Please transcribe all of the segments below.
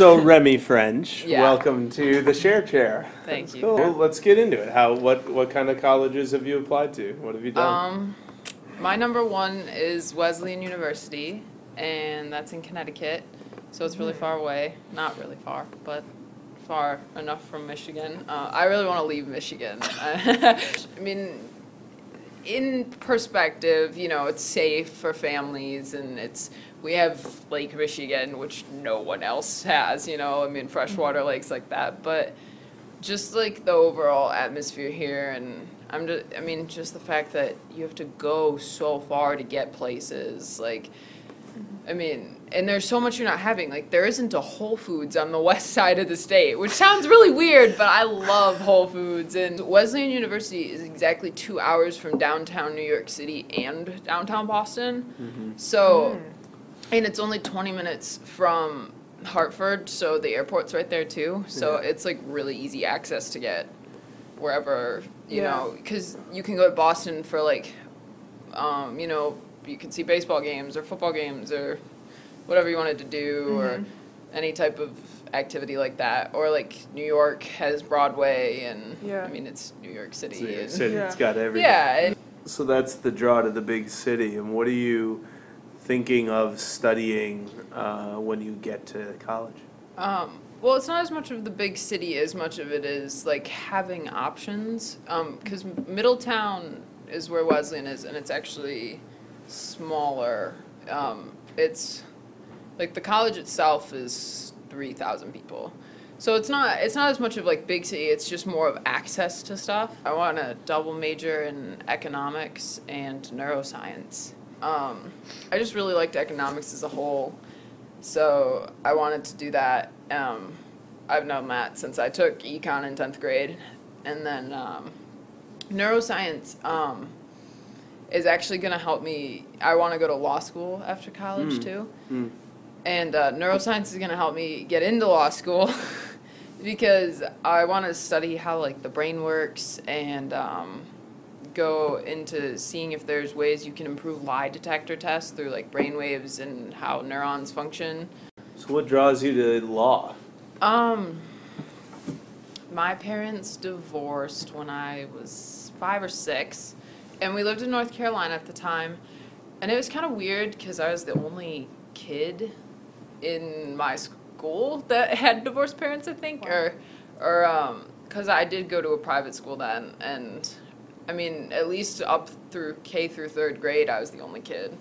So Remi French, Yeah. welcome to the Share Chair. Thank That's you. Cool. Well, let's get into it. How what what kind of colleges have you applied to? What have you done? Um, my number one is Wesleyan University, and that's in Connecticut. So it's really far away. Not really far, but far enough from Michigan. Uh, I really want to leave Michigan. I mean, in perspective, you know, it's safe for families, and it's we have Lake Michigan, which no one else has. You know, I mean, freshwater mm-hmm. lakes like that, but just like the overall atmosphere here and I'm just I mean just the fact that you have to go so far to get places like I mean and there's so much you're not having like there isn't a Whole Foods on the west side of the state which sounds really weird but I love Whole Foods and Wesleyan University is exactly 2 hours from downtown New York City and downtown Boston so and it's only 20 minutes from Hartford, so the airport's right there too. So Yeah. it's like really easy access to get wherever, you Yeah. know, because you can go to Boston for like, um, you know, you can see baseball games or football games or whatever you wanted to do or any type of activity like that. Or like New York has Broadway and Yeah. I mean, it's New York City. It's New York and- City. It's Yeah. got everything. Yeah. and- So that's the draw to the big city. And what are you thinking of studying uh, when you get to college? Um, well, it's not as much of the big city as much of it is like having options. Because Middletown is where Wesleyan is, and it's actually smaller. Um, it's like the college itself is three thousand people, so it's not it's not as much of like big city. It's just more of access to stuff. I want to double major in economics and neuroscience. Um, I just really liked economics as a whole. So I wanted to do that. Um, I've known that since I took econ in 10th grade. And then um, neuroscience um, is actually going to help me. I want to go to law school after college Mm. too. Mm. And uh, neuroscience is going to help me get into law school because I want to study how like the brain works and um, go into seeing if there's ways you can improve lie detector tests through like brain waves and how neurons function. So what draws you to law? Um, my parents divorced when I was five or six, and we lived in North Carolina at the time. And it was kind of weird because I was the only kid in my school that had divorced parents, I think, or, or um, because I did go to a private school then, and I mean, at least up through K through third grade, I was the only kid,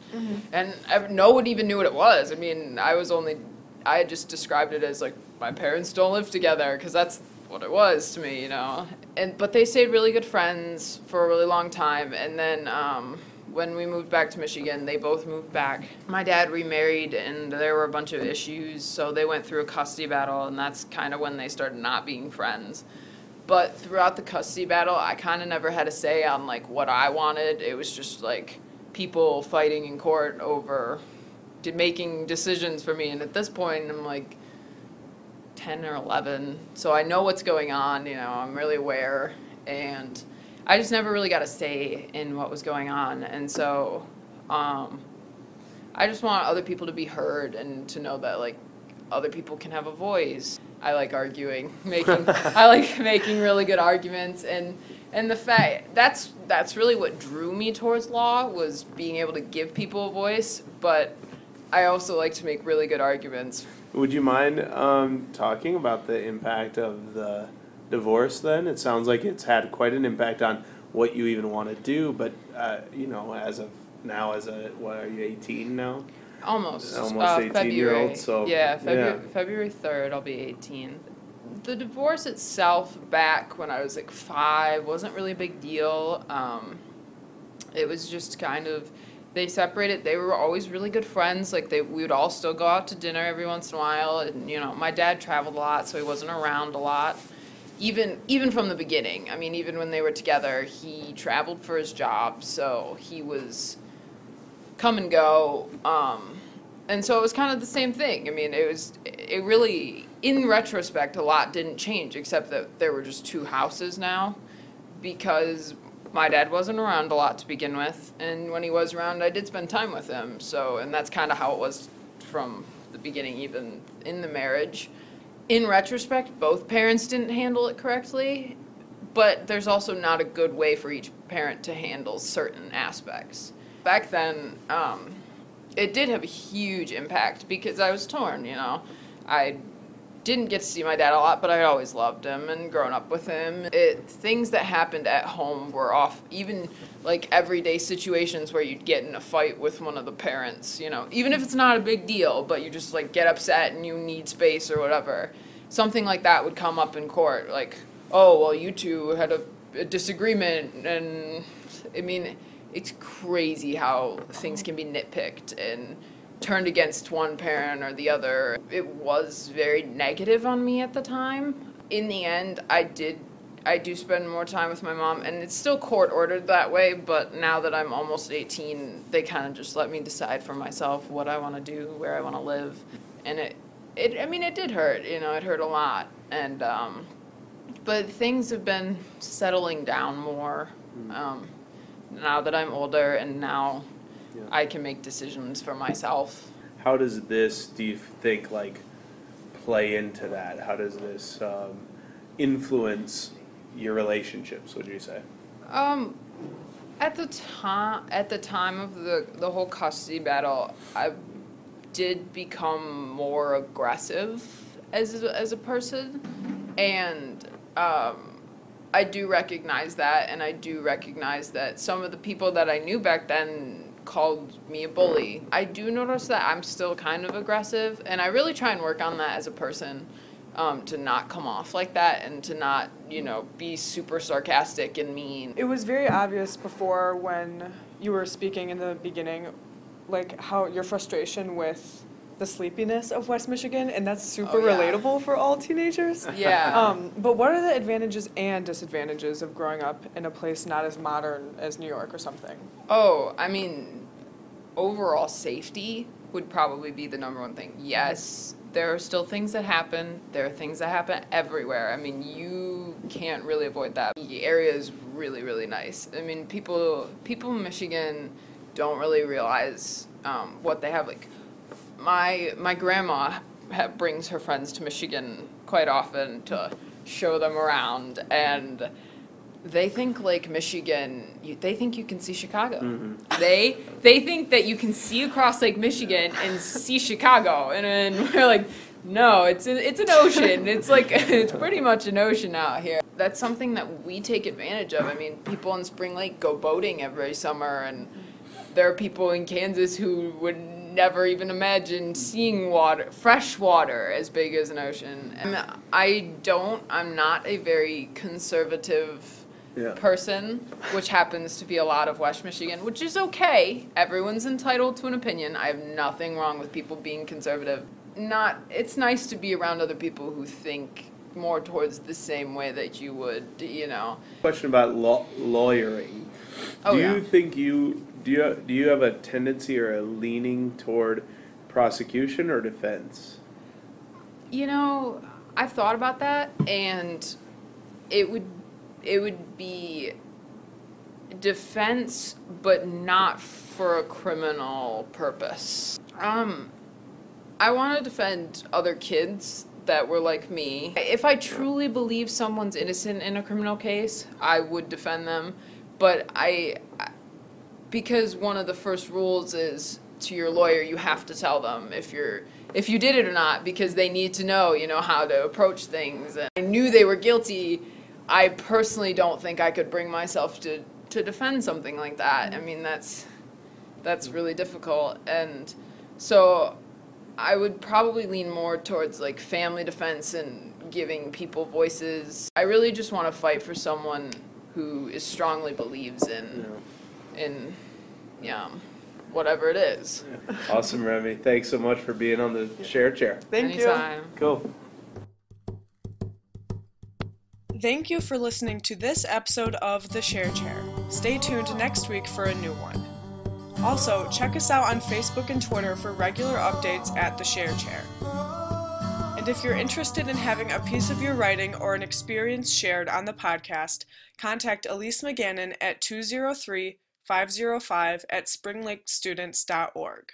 and ev- no one even knew what it was. I mean, I was only, I had just described it as like my parents don't live together because that's what it was to me, you know. And but they stayed really good friends for a really long time, and then um, when we moved back to Michigan, they both moved back. My dad remarried, and there were a bunch of issues, so they went through a custody battle, and that's kind of when they started not being friends. But throughout the custody battle, I kind of never had a say on like what I wanted. It was just like people fighting in court over making decisions for me. And at this point, I'm like 10 or 11, so I know what's going on. You know, I'm really aware, and I just never really got a say in what was going on. And so, um, I just want other people to be heard and to know that like other people can have a voice. I like arguing, making I like making really good arguments and and the fact that's that's really what drew me towards law was being able to give people a voice, but I also like to make really good arguments. Would you mind um, talking about the impact of the divorce then? It sounds like it's had quite an impact on what you even want to do, but, uh, you know, as of now, as a, what, are you 18 now? Almost. Almost uh, 18 February. year old, so, yeah, February, yeah. February third, I'll be eighteen. The divorce itself, back when I was like five, wasn't really a big deal. Um, it was just kind of they separated. They were always really good friends. Like they, we would all still go out to dinner every once in a while. And you know, my dad traveled a lot, so he wasn't around a lot. Even even from the beginning. I mean, even when they were together, he traveled for his job, so he was come and go. Um, and so it was kind of the same thing. I mean, it was, it really, in retrospect, a lot didn't change except that there were just two houses now because my dad wasn't around a lot to begin with. And when he was around, I did spend time with him. So, and that's kind of how it was from the beginning, even in the marriage. In retrospect, both parents didn't handle it correctly, but there's also not a good way for each parent to handle certain aspects. Back then, um, it did have a huge impact because I was torn, you know. I didn't get to see my dad a lot, but I always loved him and grown up with him. It things that happened at home were off even like everyday situations where you'd get in a fight with one of the parents, you know, even if it's not a big deal, but you just like get upset and you need space or whatever. Something like that would come up in court, like, oh well, you two had a, a disagreement, and I mean, it's crazy how things can be nitpicked and turned against one parent or the other. It was very negative on me at the time. In the end, I did I do spend more time with my mom and it's still court ordered that way, but now that I'm almost 18, they kind of just let me decide for myself what I want to do, where I want to live. And it it I mean it did hurt, you know, it hurt a lot. And um but things have been settling down more. Um now that I'm older and now Yeah. I can make decisions for myself. How does this, do you think, like, play into that? How does this um, influence your relationships? Would you say? Um, at the time, at the time of the the whole custody battle, I did become more aggressive as a, as a person, and um, I do recognize that, and I do recognize that some of the people that I knew back then called me a bully. I do notice that I'm still kind of aggressive, and I really try and work on that as a person. Um, to not come off like that and to not, you know, be super sarcastic and mean. It was very obvious before when you were speaking in the beginning, like how your frustration with the sleepiness of West Michigan, and that's super Oh, yeah. relatable for all teenagers. Yeah. Um, but what are the advantages and disadvantages of growing up in a place not as modern as New York or something? Oh, I mean, overall safety would probably be the number one thing. Yes, there are still things that happen. There are things that happen everywhere. I mean, you can't really avoid that. The area is really, really nice. I mean, people people in Michigan don't really realize um, what they have. Like, my my grandma brings her friends to Michigan quite often to show them around and they think Lake Michigan. You, they think you can see Chicago. Mm-hmm. They they think that you can see across Lake Michigan and see Chicago, and then we're like, no, it's a, it's an ocean. It's like it's pretty much an ocean out here. That's something that we take advantage of. I mean, people in Spring Lake go boating every summer, and there are people in Kansas who would never even imagine seeing water, fresh water as big as an ocean. And I don't. I'm not a very conservative Yeah. person, which happens to be a lot of West Michigan, which is okay. Everyone's entitled to an opinion. I have nothing wrong with people being conservative. Not it's nice to be around other people who think more towards the same way that you would, you know. Question about law- lawyering. Oh, do yeah. you think you do you do you have a tendency or a leaning toward prosecution or defense? You know, I've thought about that and it would it would be defense but not for a criminal purpose. Um I want to defend other kids that were like me. If I truly believe someone's innocent in a criminal case, I would defend them, but I because one of the first rules is to your lawyer you have to tell them if you're if you did it or not because they need to know you know how to approach things and i knew they were guilty i personally don't think i could bring myself to to defend something like that i mm-hmm. mean that's that's really difficult and so i would probably lean more towards like family defense and giving people voices i really just want to fight for someone who is strongly believes in in yeah whatever it is. Awesome, Remi. Thanks so much for being on the share chair. Thank you. Anytime. Cool. Thank you for listening to this episode of The Share Chair. Stay tuned next week for a new one. Also, check us out on Facebook and Twitter for regular updates at The Share Chair. And if you're interested in having a piece of your writing or an experience shared on the podcast, contact Elise McGannon at 203 505 at springlakestudents.org.